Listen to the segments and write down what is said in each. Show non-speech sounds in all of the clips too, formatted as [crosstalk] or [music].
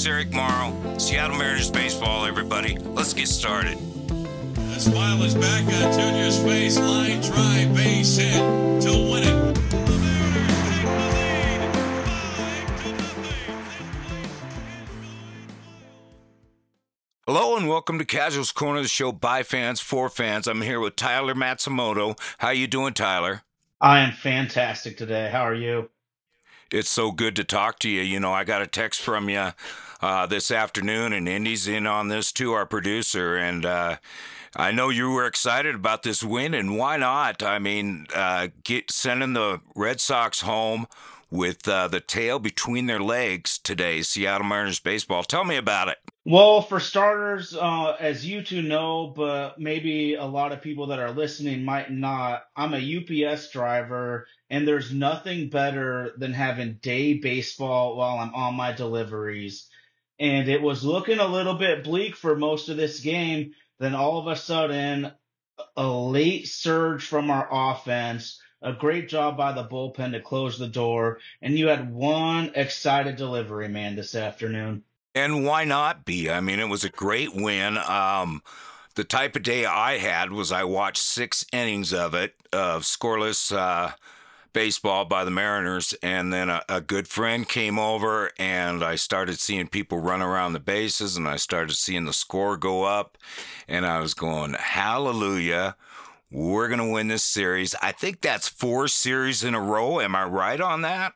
name's Eric Morrow. Seattle Mariners baseball, everybody. Let's get started. The smile is back on Junior's face. Line drive, base hit to win it. The Mariners take the lead, five to nothing. Hello and welcome to Casuals Corner, the show by fans, for fans. I'm here with Tyler Matsumoto. How you doing, Tyler? I am fantastic today. How are you? It's so good to talk to you. You know, I got a text from you uh, this afternoon, and Indy's in on this too, our producer. And uh, I know you were excited about this win, and why not? I mean, uh, get sending the Red Sox home with uh, the tail between their legs today, Seattle Mariners baseball. Tell me about it. Well, for starters, uh, as you two know, but maybe a lot of people that are listening might not, I'm a UPS driver, and there's nothing better than having day baseball while I'm on my deliveries. And it was looking a little bit bleak for most of this game. Then all of a sudden, a late surge from our offense, a great job by the bullpen to close the door, and you had one excited delivery man this afternoon. And why not be? I mean, it was a great win. Um, the type of day I had was I watched six innings of it, of scoreless uh, baseball by the Mariners, and then a, a good friend came over, and I started seeing people run around the bases, and I started seeing the score go up, and I was going, Hallelujah. We're going to win this series. I think that's four series in a row. Am I right on that?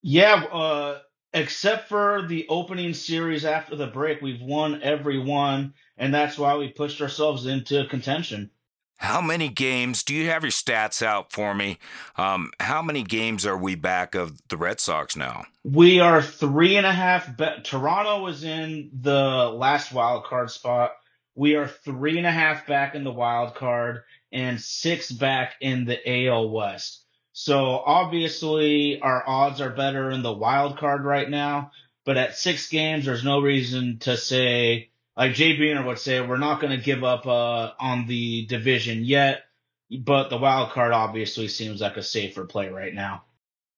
Yeah, uh, except for the opening series after the break, we've won every one, and that's why we pushed ourselves into contention. How many games? Do you have your stats out for me? Um, how many games are we back of the Red Sox now? We are three and a half. Be- Toronto was in the last wild card spot. We are three and a half back in the wild card and six back in the AL West. So obviously our odds are better in the wild card right now, but at six games, there's no reason to say, like Jay Buhner would say, we're not going to give up uh, on the division yet. But the wild card obviously seems like a safer play right now.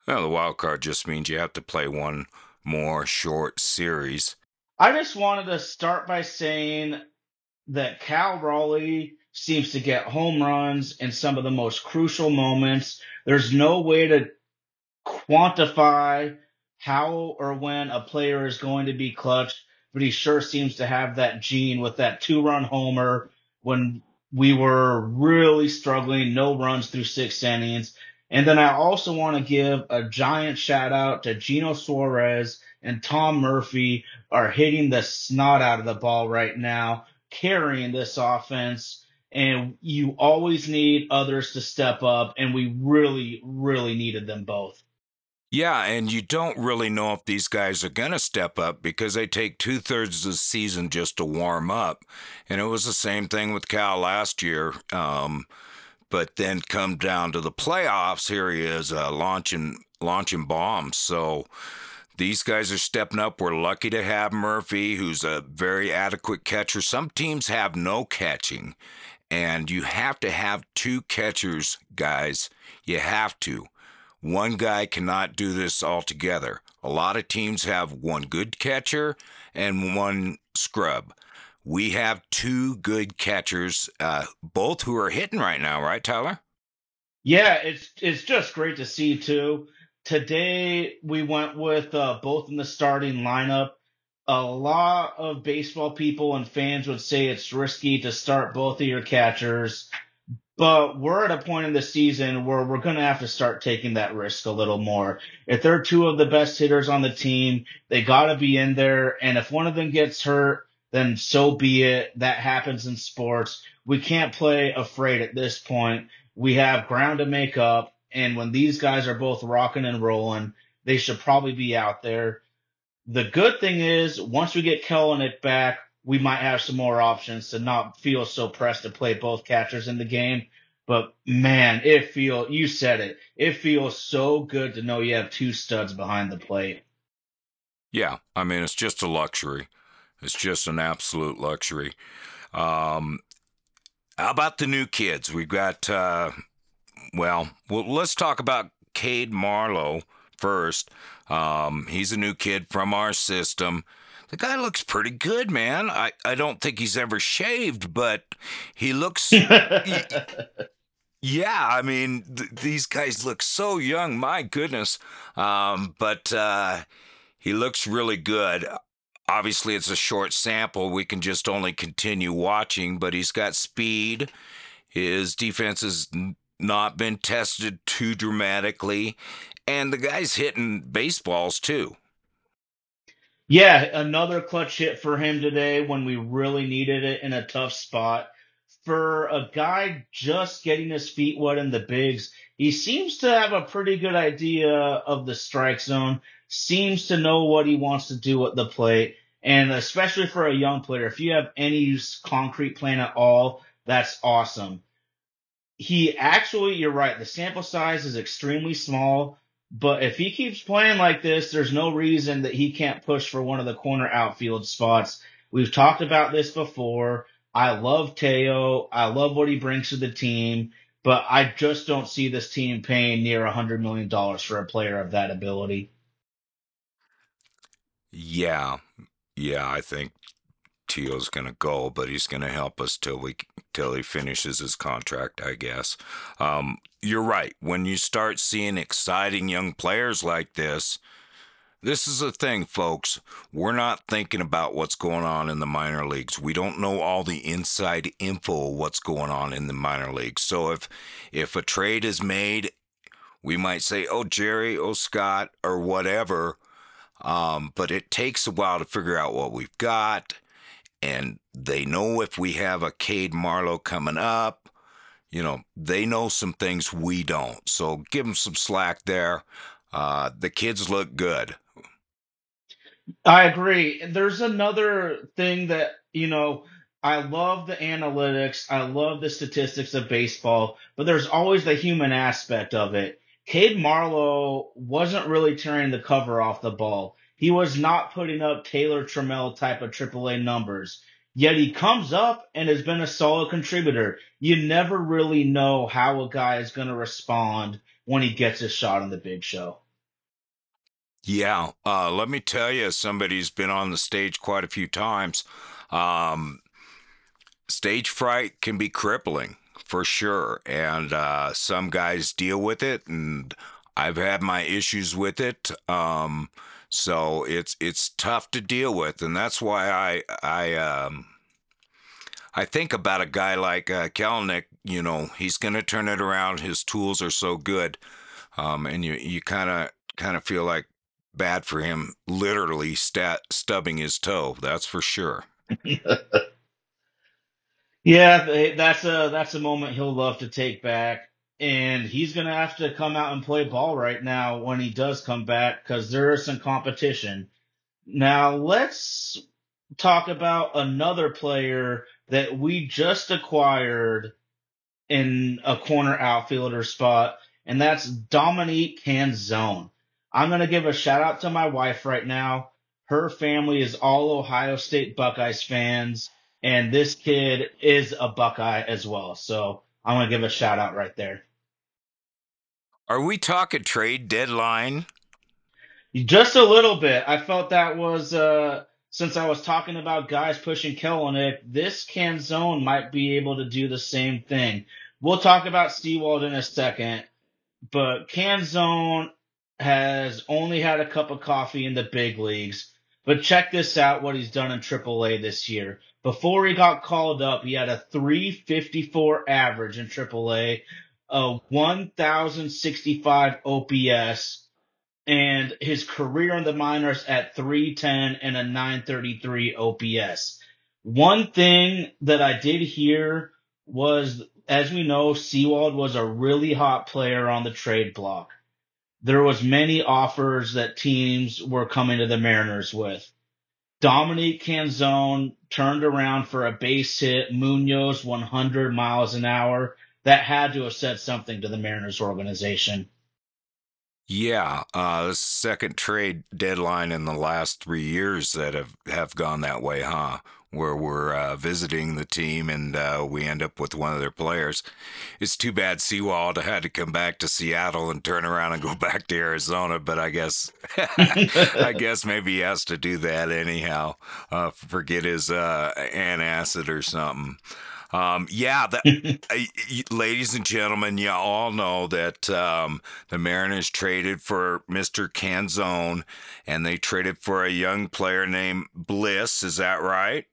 Well, the wild card just means you have to play one more short series. I just wanted to start by saying that Cal Raleigh seems to get home runs in some of the most crucial moments. There's no way to quantify how or when a player is going to be clutch, but he sure seems to have that gene with that two run homer when we were really struggling, no runs through six innings. And then I also want to give a giant shout out to Geno Suarez and Tom Murphy are hitting the snot out of the ball right now, carrying this offense. And you always need others to step up. And we really, really needed them both. Yeah, and you don't really know if these guys are going to step up because they take two thirds of the season just to warm up. And it was the same thing with Cal last year. Um, but then come down to the playoffs, here he is uh, launching launching bombs. So these guys are stepping up. We're lucky to have Murphy, who's a very adequate catcher. Some teams have no catching, and you have to have two catchers, guys. You have to. One guy cannot do this altogether. A lot of teams have one good catcher and one scrub. We have two good catchers, uh, both who are hitting right now, right, Tyler? Yeah, it's it's just great to see too. Today we went with uh, both in the starting lineup. A lot of baseball people and fans would say it's risky to start both of your catchers, but we're at a point in the season where we're going to have to start taking that risk a little more. If they're two of the best hitters on the team, they got to be in there. And if one of them gets hurt, then so be it. That happens in sports. We can't play afraid at this point. We have ground to make up. And when these guys are both rocking and rolling, they should probably be out there. The good thing is once we get Kelenic back, we might have some more options to not feel so pressed to play both catchers in the game. But man, it feel you said it. It feels so good to know you have two studs behind the plate. Yeah, I mean it's just a luxury. It's just an absolute luxury. Um, how about the new kids? We've got, uh, well, well, let's talk about Cade Marlowe, first. Um, he's a new kid from our system. The guy looks pretty good, man. I, I don't think he's ever shaved, but he looks. [laughs] yeah, I mean, th- these guys look so young. My goodness. Um, but uh, he looks really good. Obviously, it's a short sample. We can just only continue watching, but he's got speed. His defense has not been tested too dramatically. And the guy's hitting baseballs too. Yeah, another clutch hit for him today when we really needed it in a tough spot. For a guy just getting his feet wet in the bigs, he seems to have a pretty good idea of the strike zone, seems to know what he wants to do at the plate. And especially for a young player, if you have any concrete plan at all, that's awesome. He actually, you're right, the sample size is extremely small, but if he keeps playing like this, there's no reason that he can't push for one of the corner outfield spots. We've talked about this before. I love Teo. I love what he brings to the team, but I just don't see this team paying near a hundred million dollars for a player of that ability. Yeah, yeah, I think Teo's gonna go, but he's gonna help us till we till he finishes his contract, I guess. Um, you're right. When you start seeing exciting young players like this, this is the thing, folks. We're not thinking about what's going on in the minor leagues. We don't know all the inside info what's going on in the minor leagues. So if if a trade is made, we might say, "Oh, Jerry, oh Scott, or whatever." Um, but it takes a while to figure out what we've got, and they know if we have a Cade Marlowe coming up. You know, they know some things we don't. So give them some slack there. Uh, the kids look good. I agree. There's another thing that, you know, I love the analytics. I love the statistics of baseball, but there's always the human aspect of it. Cade Marlowe wasn't really tearing the cover off the ball. He was not putting up Taylor Trammell type of AAA numbers. Yet he comes up and has been a solid contributor. You never really know how a guy is going to respond when he gets his shot on the big show. Yeah, uh, let me tell you, somebody's been on the stage quite a few times. Um, stage fright can be crippling for sure, and uh, some guys deal with it, and I've had my issues with it. Um, so it's it's tough to deal with, and that's why I I um, I think about a guy like uh, Kelenic. You know, he's going to turn it around. His tools are so good, um, and you you kind of kind of feel like bad for him literally stat, stubbing his toe that's for sure [laughs] yeah that's a that's a moment he'll love to take back and he's going to have to come out and play ball right now when he does come back because there is some competition now let's talk about another player that we just acquired in a corner outfielder spot and that's dominic canzone I'm going to give a shout out to my wife right now. Her family is all Ohio State Buckeyes fans, and this kid is a Buckeye as well. So I'm going to give a shout out right there. Are we talking trade deadline? Just a little bit. I felt that was, uh, since I was talking about guys pushing Kelenic, this Canzone might be able to do the same thing. We'll talk about Sewald in a second, but Canzone has only had a cup of coffee in the big leagues. But check this out what he's done in AAA this year. Before he got called up, he had a 354 average in AAA, a 1065 OPS, and his career in the minors at 310 and a 933 OPS. One thing that I did hear was, as we know, Sewald was a really hot player on the trade block there was many offers that teams were coming to the Mariners with. Dominic Canzone turned around for a base hit, Munoz 100 miles an hour. That had to have said something to the Mariners organization. Yeah, uh, the second trade deadline in the last three years that have, have gone that way, huh? where we're uh, visiting the team and uh, we end up with one of their players. It's too bad Sewald had to come back to Seattle and turn around and go [laughs] back to Arizona, but I guess [laughs] I guess maybe he has to do that anyhow. Uh, forget his uh, antacid or something. Um, yeah, that, [laughs] uh, ladies and gentlemen, you all know that um, the Mariners traded for Mr. Canzone, and they traded for a young player named Bliss. Is that right?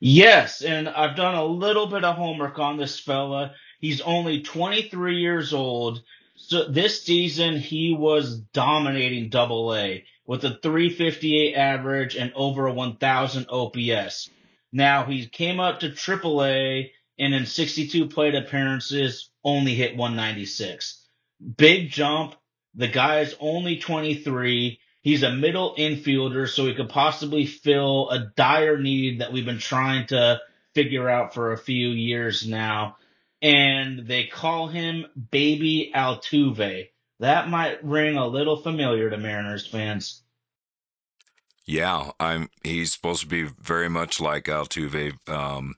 Yes, and I've done a little bit of homework on this fella. He's only 23 years old. So this season he was dominating Double A with a 358 average and over a 1,000 OPS. Now he came up to AAA and in 62 plate appearances only hit 196. Big jump. The guy is only 23. He's a middle infielder, so he could possibly fill a dire need that we've been trying to figure out for a few years now. And they call him Baby Altuve. That might ring a little familiar to Mariners fans. Yeah, I'm. He's supposed to be very much like Altuve, um,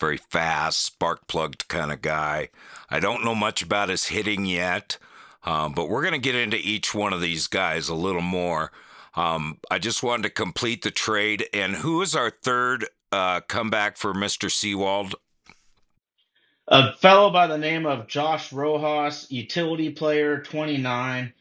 very fast, spark plugged kind of guy. I don't know much about his hitting yet. Um, but we're going to get into each one of these guys a little more. Um, I just wanted to complete the trade. And who is our third uh, comeback for Mr. Sewald? A fellow by the name of Josh Rojas, utility player, 29.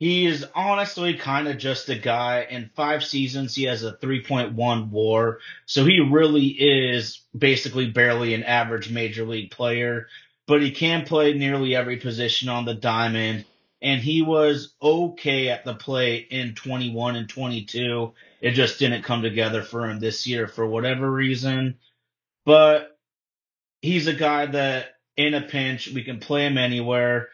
He is honestly kind of just a guy. In five seasons, he has a 3.1 war. So he really is basically barely an average major league player, but he can play nearly every position on the diamond and he was okay at the plate in 21 and 22. It just didn't come together for him this year for whatever reason. But he's a guy that in a pinch, we can play him anywhere.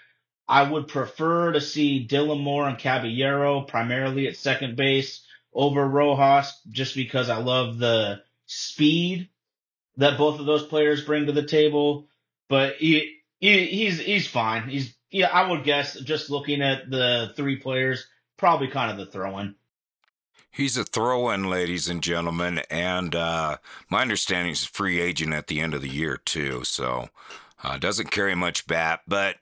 I would prefer to see Dylan Moore and Caballero primarily at second base over Rojas just because I love the speed that both of those players bring to the table. But he, he he's he's fine. He's yeah, I would guess just looking at the three players, probably kind of the throw-in. He's a throw-in, ladies and gentlemen, and uh, my understanding is free agent at the end of the year too. So uh, doesn't carry much bat, but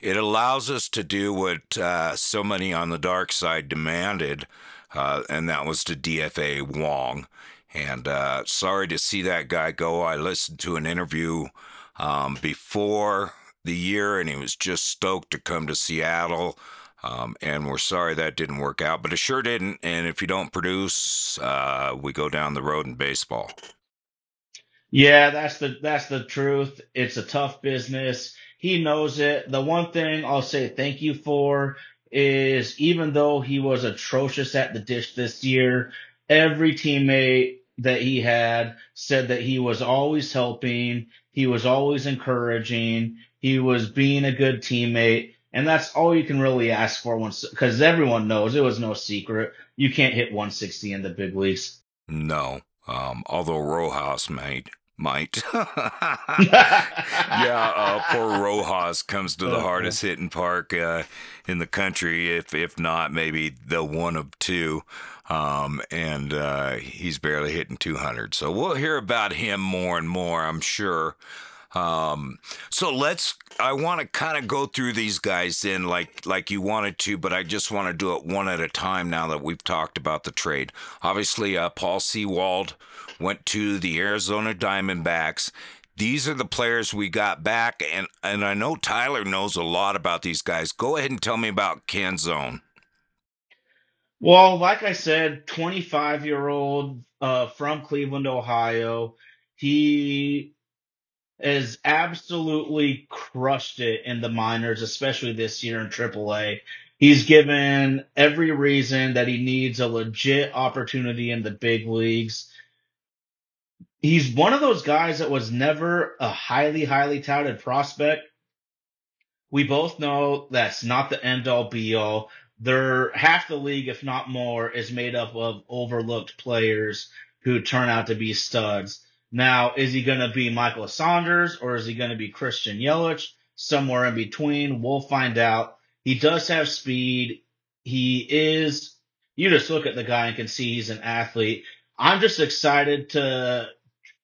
it allows us to do what uh, so many on the dark side demanded, uh, and that was to DFA Wong. And uh, sorry to see that guy go. I listened to an interview um, before the year, and he was just stoked to come to Seattle. Um, and we're sorry that didn't work out, but it sure didn't. And if you don't produce, uh, we go down the road in baseball. Yeah, that's the that's the truth. It's a tough business. He knows it. The one thing I'll say thank you for is even though he was atrocious at the dish this year, every teammate that he had said that he was always helping, he was always encouraging, he was being a good teammate, and that's all you can really ask for once because everyone knows it was no secret. You can't hit 160 in the big leagues. No, um, although Rojas might. Might. [laughs] [laughs] yeah, uh, poor Rojas comes to the hardest hitting park uh, in the country, if if not maybe the one of two. Um, and uh, he's barely hitting 200. So we'll hear about him more and more, I'm sure. Um, so let's. I want to kind of go through these guys in like like you wanted to, but I just want to do it one at a time now that we've talked about the trade. Obviously, uh, Paul Sewald went to the Arizona Diamondbacks. These are the players we got back, and and I know Tyler knows a lot about these guys. Go ahead and tell me about Canzone. Well, like I said, 25 year old uh, from Cleveland, Ohio. He has absolutely crushed it in the minors, especially this year in AAA. He's given every reason that he needs a legit opportunity in the big leagues. He's one of those guys that was never a highly, highly touted prospect. We both know that's not the end all be all. There, half the league, if not more, is made up of overlooked players who turn out to be studs. Now, is he going to be Michael Saunders or is he going to be Christian Yelich? Somewhere in between. We'll find out. He does have speed. He is, you just look at the guy and can see he's an athlete. I'm just excited to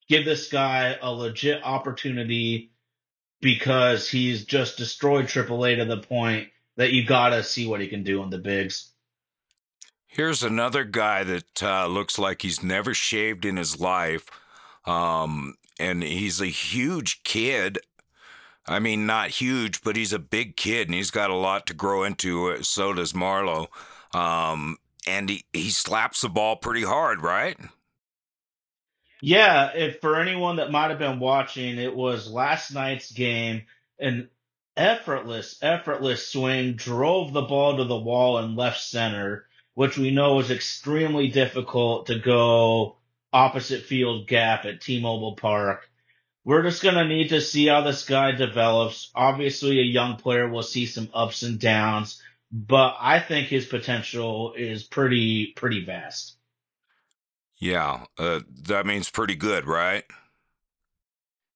give this guy a legit opportunity because he's just destroyed AAA to the point that you gotta see what he can do in the bigs. Here's another guy that uh, looks like he's never shaved in his life. Um, and he's a huge kid. I mean, not huge, but he's a big kid and he's got a lot to grow into. Uh, so does Marlowe. Um, and he, he slaps the ball pretty hard, right? Yeah, if for anyone that might have been watching, it was last night's game. An effortless, effortless swing drove the ball to the wall in left center, which we know is extremely difficult to go opposite field gap at T-Mobile Park. We're just going to need to see how this guy develops. Obviously, a young player will see some ups and downs, but I think his potential is pretty, pretty vast. Yeah, uh, that means pretty good, right?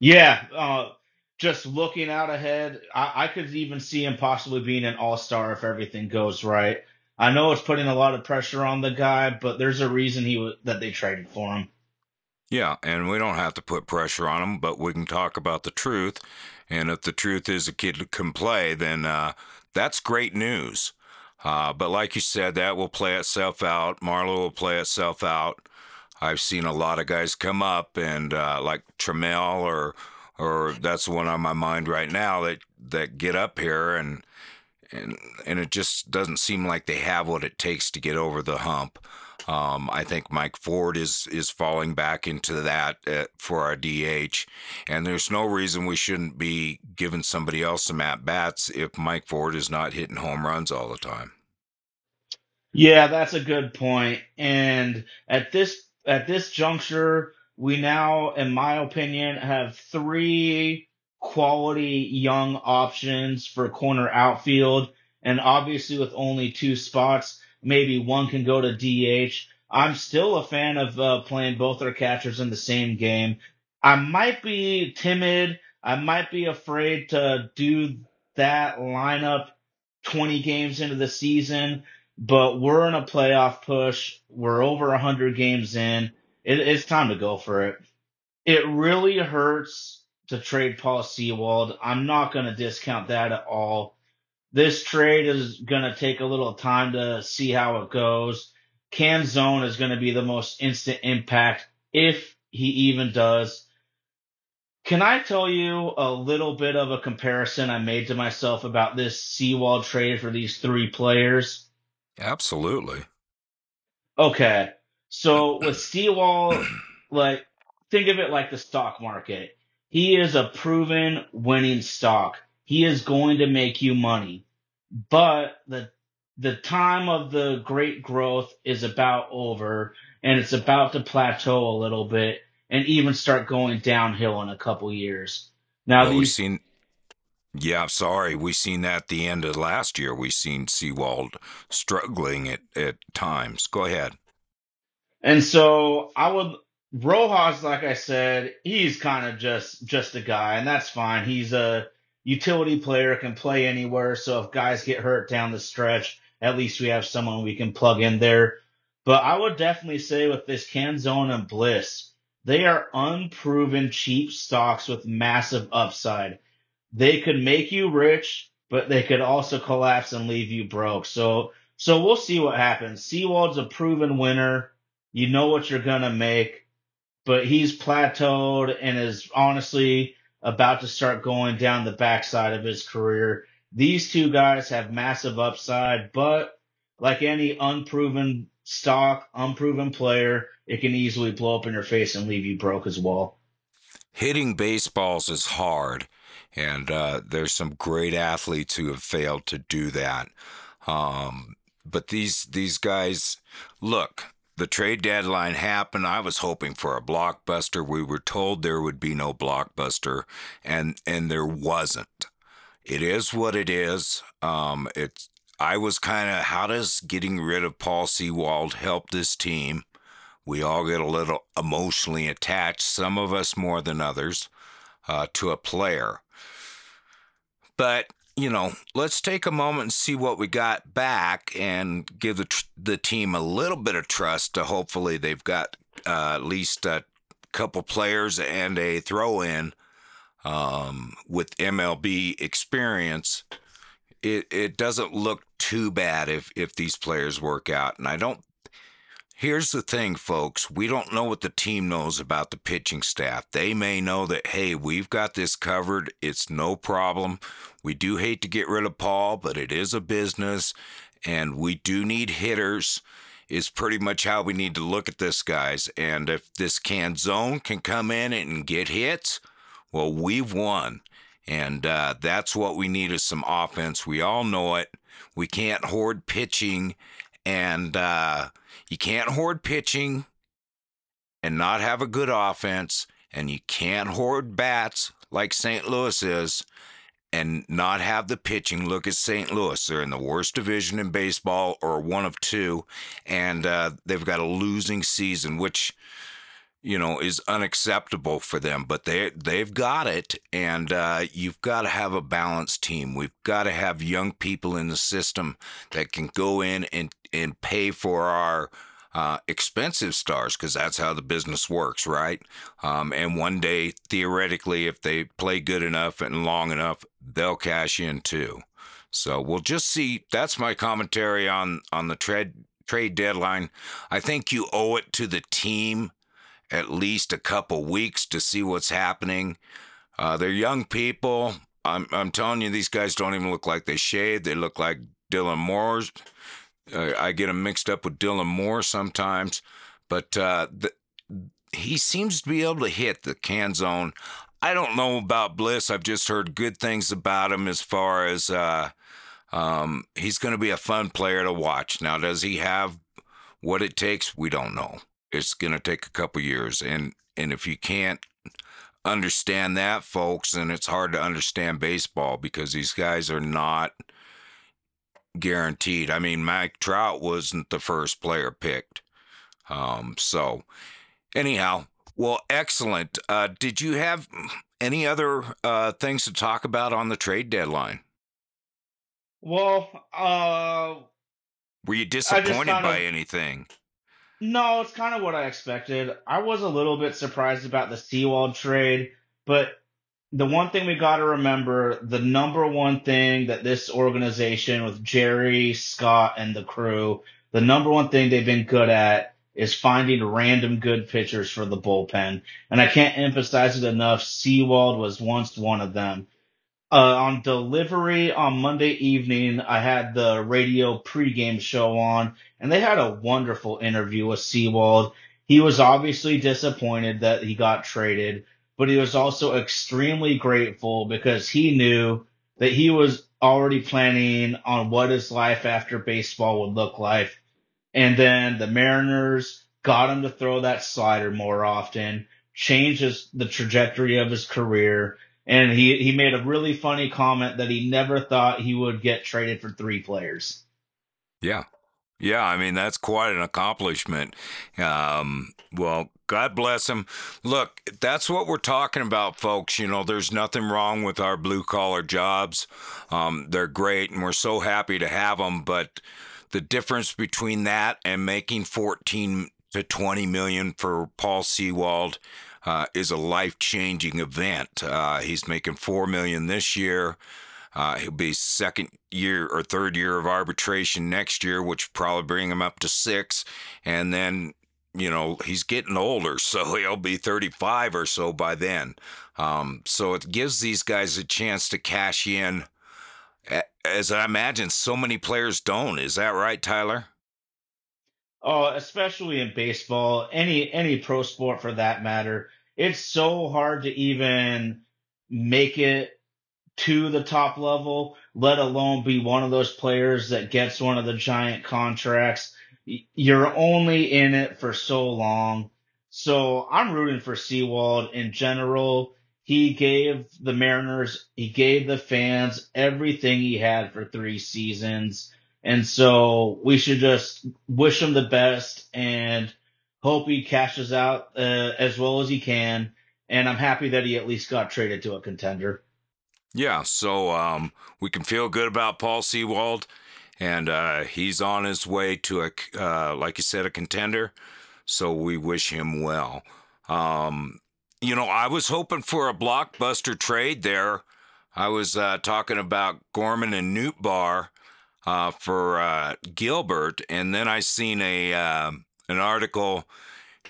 Yeah, uh, just looking out ahead, I, I could even see him possibly being an all star if everything goes right. I know it's putting a lot of pressure on the guy, but there's a reason he that they traded for him. Yeah, and we don't have to put pressure on him, but we can talk about the truth. And if the truth is a kid can play, then uh, that's great news. Uh, but like you said, that will play itself out. Marlowe will play itself out. I've seen a lot of guys come up and uh, like Trammell or or that's the one on my mind right now that that get up here and and and it just doesn't seem like they have what it takes to get over the hump. Um, I think Mike Ford is is falling back into that uh, for our DH, and there's no reason we shouldn't be giving somebody else some at bats if Mike Ford is not hitting home runs all the time. Yeah, that's a good point. And at this at this juncture, we now, in my opinion, have three quality young options for corner outfield. And obviously with only two spots, maybe one can go to DH. I'm still a fan of uh, playing both our catchers in the same game. I might be timid. I might be afraid to do that lineup 20 games into the season, but we're in a playoff push. We're over 100 games in. It, it's time to go for it. It really hurts to trade Paul Sewald. I'm not going to discount that at all. This trade is going to take a little time to see how it goes. Canzone is going to be the most instant impact if he even does. Can I tell you a little bit of a comparison I made to myself about this Sewald trade for these three players? Absolutely. Okay. So with [clears throat] Sewald, like, think of it like the stock market. He is a proven winning stock. He is going to make you money. But the the time of the great growth is about over and it's about to plateau a little bit and even start going downhill in a couple years. Now Well, we've seen. Yeah, sorry, we seen that at the end of last year. We seen Sewald struggling at at times. Go ahead. and so I would Rojas, like I said, he's kind of just just a guy, and that's fine. He's a utility player, can play anywhere. So if guys get hurt down the stretch, at least we have someone we can plug in there. But I would definitely say with this Canzone and Bliss, they are unproven cheap stocks with massive upside. They could make you rich, but they could also collapse and leave you broke. So so we'll see what happens. Sewald's a proven winner. You know what you're gonna make but he's plateaued and is honestly about to start going down the backside of his career. These two guys have massive upside, but like any unproven stock, unproven player, it can easily blow up in your face and leave you broke as well. Hitting baseballs is hard, and uh, there's some great athletes who have failed to do that. Um, but these these guys, look, the trade deadline happened. I was hoping for a blockbuster. We were told there would be no blockbuster, and and there wasn't. It is what it is. Um, it's. I was kind of how does getting rid of Paul Sewald help this team? We all get a little emotionally attached, some of us more than others, uh, to a player. But you know, let's take a moment and see what we got back, and give the tr- the team a little bit of trust. To hopefully they've got uh, at least a couple players and a throw in um, with MLB experience, it, it doesn't look too bad if, if these players work out. And I don't Here's the thing, folks. We don't know what the team knows about the pitching staff. They may know that, hey, we've got this covered. It's no problem. We do hate to get rid of Paul, but it is a business, and we do need hitters, is pretty much how we need to look at this, guys. And if this Canzone can come in and get hits, well, we've won. And uh, that's what we need is some offense. We all know it. We can't hoard pitching and uh, you can't hoard pitching and not have a good offense, and you can't hoard bats like St. Louis is and not have the pitching. Look at St. Louis. They're in the worst division in baseball or one of two, and uh, they've got a losing season, which you know is unacceptable for them but they they've got it and uh, you've got to have a balanced team we've got to have young people in the system that can go in and and pay for our uh, expensive stars because that's how the business works, right? Um, and one day, theoretically, if they play good enough and long enough, they'll cash in too. So we'll just see. That's my commentary on on the trade trade deadline. I think you owe it to the team at least a couple weeks to see what's happening. Uh, they're young people. I'm I'm telling you, these guys don't even look like they shaved. They look like Dylan Moore's uh, I get him mixed up with Dylan Moore sometimes, but uh, the, he seems to be able to hit the Canzone. I don't know about Bliss. I've just heard good things about him as far as uh, um, he's going to be a fun player to watch. Now, does he have what it takes? We don't know. It's going to take a couple years, and and if you can't understand that, folks, then it's hard to understand baseball because these guys are not guaranteed. I mean, Mike Trout wasn't the first player picked. Um, so, anyhow, well, excellent. Uh, did you have any other uh, things to talk about on the trade deadline? Well, uh, were you disappointed by of, anything? No, it's kind of what I expected. I was a little bit surprised about the Sewald trade, but the one thing we got to remember the number one thing that this organization with Jerry, Scott, and the crew, the number one thing they've been good at is finding random good pitchers for the bullpen. And I can't emphasize it enough. Sewald was once one of them. Uh, on delivery on Monday evening, I had the radio pregame show on, and they had a wonderful interview with Sewald. He was obviously disappointed that he got traded but he was also extremely grateful because he knew that he was already planning on what his life after baseball would look like. And then the Mariners got him to throw that slider more often, changes the trajectory of his career. And he, he made a really funny comment that he never thought he would get traded for three players. Yeah. Yeah. I mean, that's quite an accomplishment. Um, well, God bless him. Look, that's what we're talking about, folks. You know, there's nothing wrong with our blue collar jobs. Um, they're great, and we're so happy to have them. But the difference between that and making 14 to 20 million for Paul Sewald uh, is a life changing event. Uh, he's making four million this year. Uh, he'll be second year or third year of arbitration next year, which probably bring him up to six, and then you know, he's getting older, [laughs] so he'll be 35 or so by then. Um, so it gives these guys a chance to cash in, as I imagine so many players don't. Is that right, Tyler? Oh, especially in baseball, any any pro sport for that matter. It's so hard to even make it to the top level, let alone be one of those players that gets one of the giant contracts you're only in it for so long. So I'm rooting for Sewald in general. He gave the Mariners, he gave the fans everything he had for three seasons. And so we should just wish him the best and hope he cashes out uh, as well as he can. And I'm happy that he at least got traded to a contender. Yeah, so um, we can feel good about Paul Sewald and uh, he's on his way to a, uh, like you said, a contender. So we wish him well. Um, you know, I was hoping for a blockbuster trade there. I was uh, talking about Gorman and Nootbaar uh, for uh, Gilbert, and then I seen a um, an article,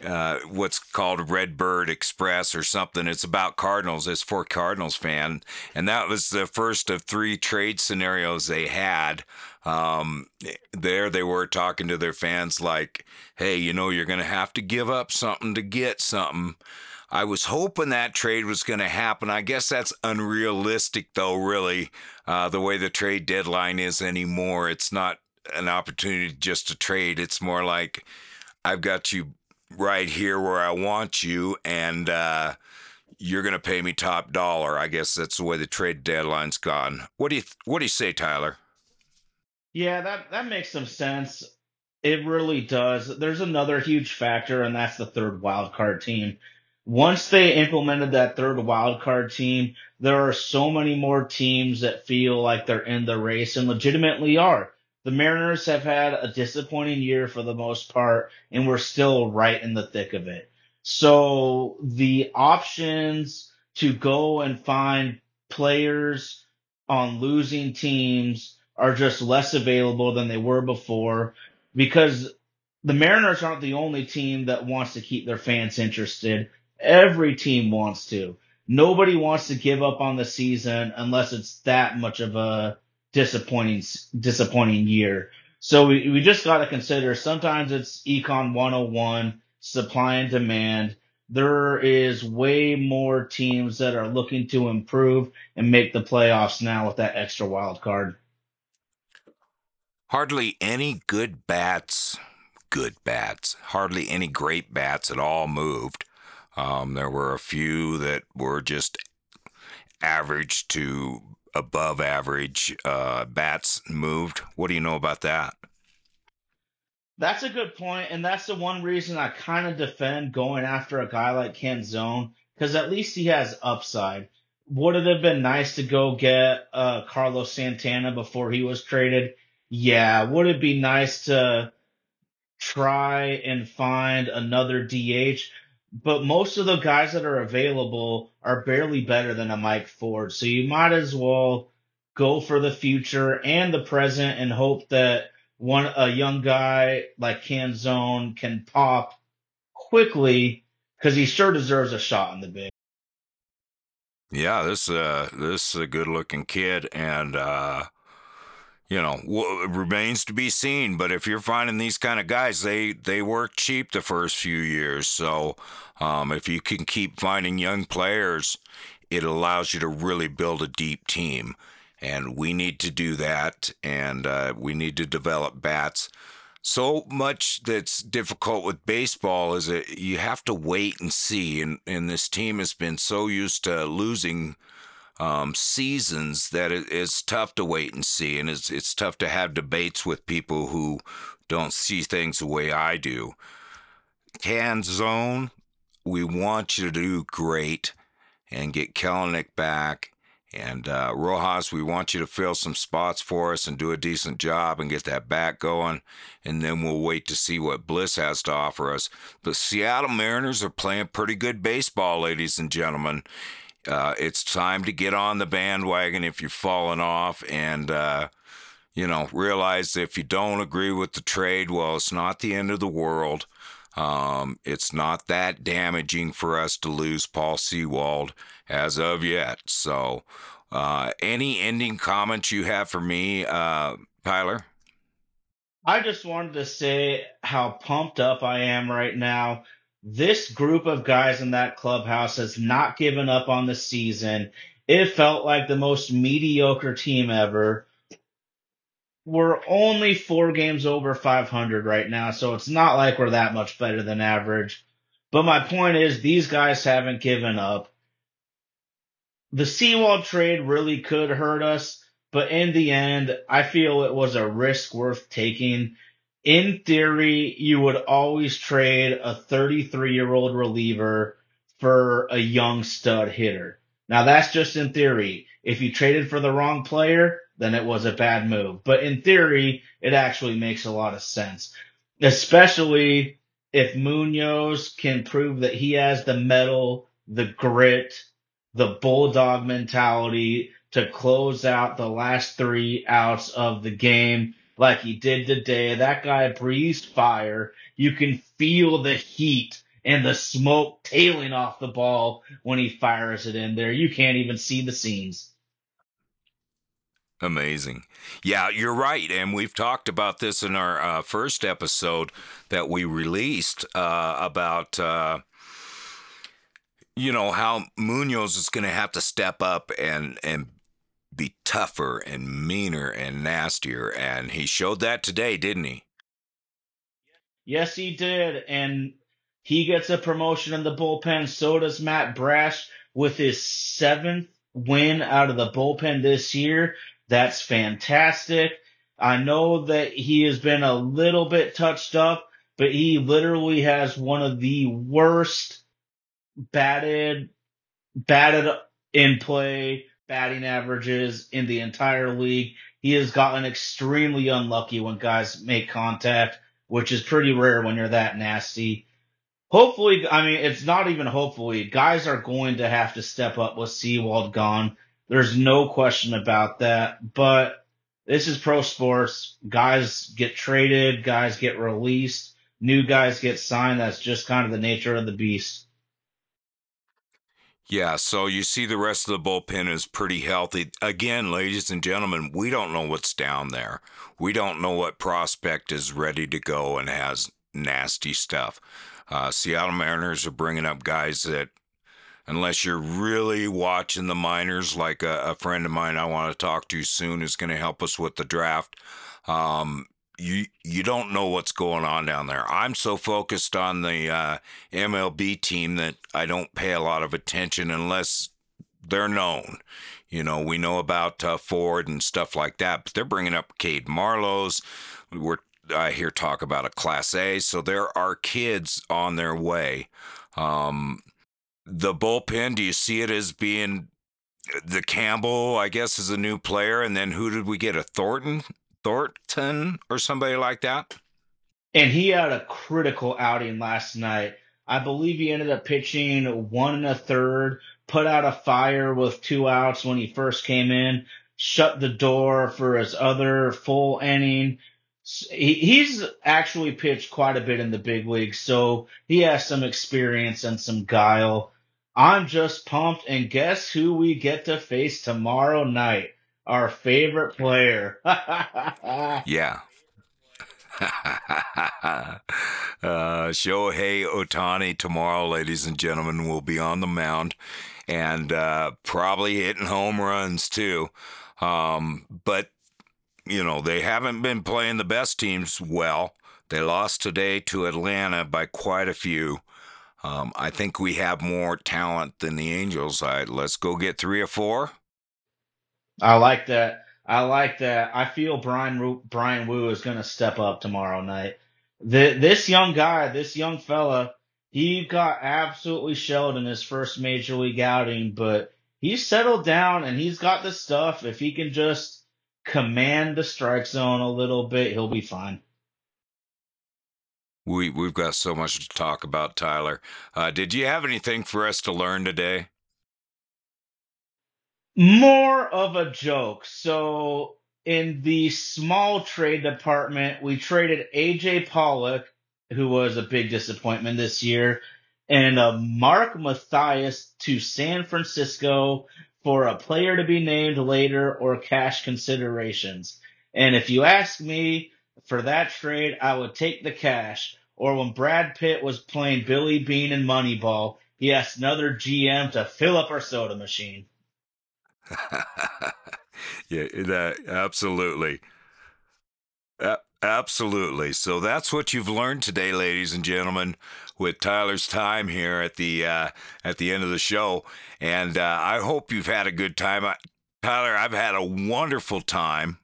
uh, what's called Redbird Express or something. It's about Cardinals. It's for Cardinals fan, and that was the first of three trade scenarios they had. Um, there they were talking to their fans like, "Hey, you know, you're going to have to give up something to get something." I was hoping that trade was going to happen. I guess that's unrealistic, though, really, uh, the way the trade deadline is anymore. It's not an opportunity just to trade. It's more like I've got you right here where I want you, and uh, you're going to pay me top dollar. I guess that's the way the trade deadline's gone. What do you What do you say, Tyler? Yeah, that that makes some sense. It really does. There's another huge factor, and that's the third wild card team once they implemented that third wild card team, there are so many more teams that feel like they're in the race and legitimately are. The Mariners have had a disappointing year for the most part, and we're still right in the thick of it. So the options to go and find players on losing teams are just less available than they were before because the Mariners aren't the only team that wants to keep their fans interested. Every team wants to. Nobody wants to give up on the season unless it's that much of a disappointing disappointing year. So we, we just got to consider sometimes it's econ 101, supply and demand. There is way more teams that are looking to improve and make the playoffs now with that extra wild card. Hardly any good bats, good bats, hardly any great bats at all moved. Um, there were a few that were just average to above average uh, bats moved. What do you know about that? That's a good point, and that's the one reason I kind of defend going after a guy like Canzone because at least he has upside. Would it have been nice to go get uh, Carlos Santana before he was traded? Yeah. Would it be nice to try and find another DH? But most of the guys that are available are barely better than a Mike Ford. So you might as well go for the future and the present and hope that one a young guy like Canzone can pop quickly because he sure deserves a shot in the big. Yeah, this uh this is a good looking kid and uh you know, w- remains to be seen. But if you're finding these kind of guys, they they work cheap the first few years. So um, if you can keep finding young players, it allows you to really build a deep team. And we need to do that, and uh, we need to develop bats. So much that's difficult with baseball is that you have to wait and see. And, and this team has been so used to losing um, seasons that it, it's tough to wait and see, and it's it's tough to have debates with people who don't see things the way I do. Canzone, we want you to do great and get Kelenic back. And uh, Rojas, we want you to fill some spots for us and do a decent job and get that back going. And then we'll wait to see what Bliss has to offer us. The Seattle Mariners are playing pretty good baseball, ladies and gentlemen uh, it's time to get on the bandwagon if you've fallen off and uh, you know realize if you don't agree with the trade well it's not the end of the world. Um, it's not that damaging for us to lose paul sewald as of yet. So uh, any ending comments you have for me uh, tyler? I just wanted to say how pumped up i am right now this group of guys in that clubhouse has not given up on the season. It felt like the most mediocre team ever. We're only four games over 500 right now, so it's not like we're that much better than average. But my point is, these guys haven't given up. The Sewald trade really could hurt us, but in the end, I feel it was a risk worth taking in theory, you would always trade a 33 year old reliever for a young stud hitter. Now that's just in theory. If you traded for the wrong player, then it was a bad move. But in theory, it actually makes a lot of sense, especially if Munoz can prove that he has the metal, the grit, the bulldog mentality to close out the last three outs of the game like he did today, that guy breathes fire. You can feel the heat and the smoke tailing off the ball when he fires it in there. You can't even see the seams. Amazing. Yeah, you're right. And we've talked about this in our uh, first episode that we released uh, about, uh, you know, how Munoz is going to have to step up and, and be tougher and meaner and nastier. And he showed that today, didn't he? Yes, he did. And he gets a promotion in the bullpen. So does Matt Brash with his seventh win out of the bullpen this year. That's fantastic. I know that he has been a little bit touched up, but he literally has one of the worst batted, batted in play batting averages in the entire league. He has gotten extremely unlucky when guys make contact, which is pretty rare when you're that nasty. Hopefully, I mean, it's not even hopefully. Guys are going to have to step up with Sewald gone. There's no question about that. But this is pro sports. Guys get traded, guys get released, new guys get signed. That's just kind of the nature of the beast. Yeah, so you see the rest of the bullpen is pretty healthy. Again, ladies and gentlemen, we don't know what's down there. We don't know what prospect is ready to go and has nasty stuff. Uh, Seattle Mariners are bringing up guys that unless you're really watching the minors, like a, a friend of mine I want to talk to soon is going to help us with the draft. Um, you you don't know what's going on down there. I'm so focused on the uh, MLB team that I don't pay a lot of attention unless they're known. You know, we know about uh, Ford and stuff like that, but they're bringing up Cade Marlowe's. We're I hear talk about a Class A, so there are kids on their way. Um, the bullpen, do you see it as being the Campbell? I guess is a new player, and then who did we get? A Thornton, Thornton, or somebody like that. And he had a critical outing last night. I believe he ended up pitching one and a third, put out a fire with two outs when he first came in, shut the door for his other full inning. He's actually pitched quite a bit in the big leagues, so he has some experience and some guile. I'm just pumped, and guess who we get to face tomorrow night? Our favorite player. [laughs] yeah. [laughs] uh, Shohei Ohtani tomorrow, ladies and gentlemen, will be on the mound and uh, probably hitting home runs too. Um, but, you know, they haven't been playing the best teams well. They lost today to Atlanta by quite a few. Um, I think we have more talent than the Angels. I, let's go get three or four. I like that. I like that. I feel Brian Bryan Woo is going to step up tomorrow night. The, this young guy, this young fella, he got absolutely shelled in his first major league outing, but he's settled down and he's got the stuff. If he can just command the strike zone a little bit, he'll be fine. We we've got so much to talk about, Tyler. Uh, did you have anything for us to learn today? More of a joke. So in the small trade department, we traded AJ Pollock, who was a big disappointment this year, and uh, Mark Mathias to San Francisco for a player to be named later or cash considerations. And if you ask me for that trade, I would take the cash. Or when Brad Pitt was playing Billy Beane in Moneyball, he asked another GM to fill up our soda machine. [laughs] yeah, that absolutely. Absolutely. So that's what you've learned today, ladies and gentlemen, with Tyler's time here at the uh, at the end of the show, and uh, I hope you've had a good time. I, Tyler, I've had a wonderful time.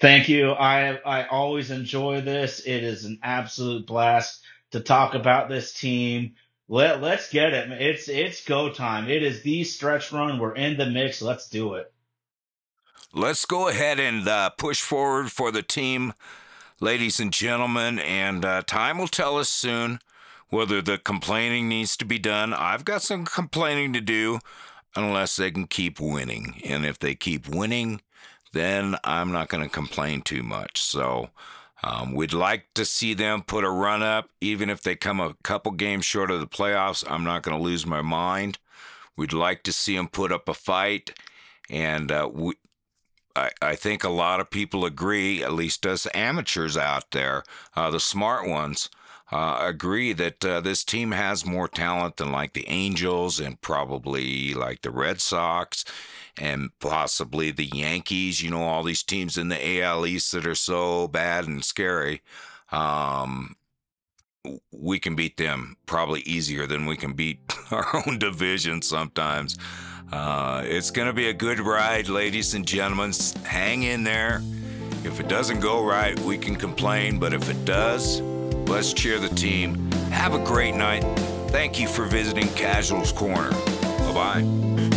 Thank you. I I always enjoy this. It is an absolute blast to talk about this team. Let let's get it. It's it's go time. It is the stretch run. We're in the mix. Let's do it. Let's go ahead and uh, push forward for the team ladies and gentlemen, and uh, time will tell us soon whether the complaining needs to be done. I've got some complaining to do unless they can keep winning. And if they keep winning, then I'm not going to complain too much. So um, we'd like to see them put a run up, even if they come a couple games short of the playoffs. I'm not going to lose my mind. We'd like to see them put up a fight. And uh, we, I, I think a lot of people agree, at least us amateurs out there, uh, the smart ones, uh, agree that uh, this team has more talent than like the Angels and probably like the Red Sox and possibly the Yankees. You know, all these teams in the AL East that are so bad and scary. Um, we can beat them probably easier than we can beat [laughs] our own division sometimes. Uh, it's going to be a good ride, ladies and gentlemen. Hang in there. If it doesn't go right, we can complain, but if it does, let's cheer the team. Have a great night. Thank you for visiting Casuals Corner. Bye bye.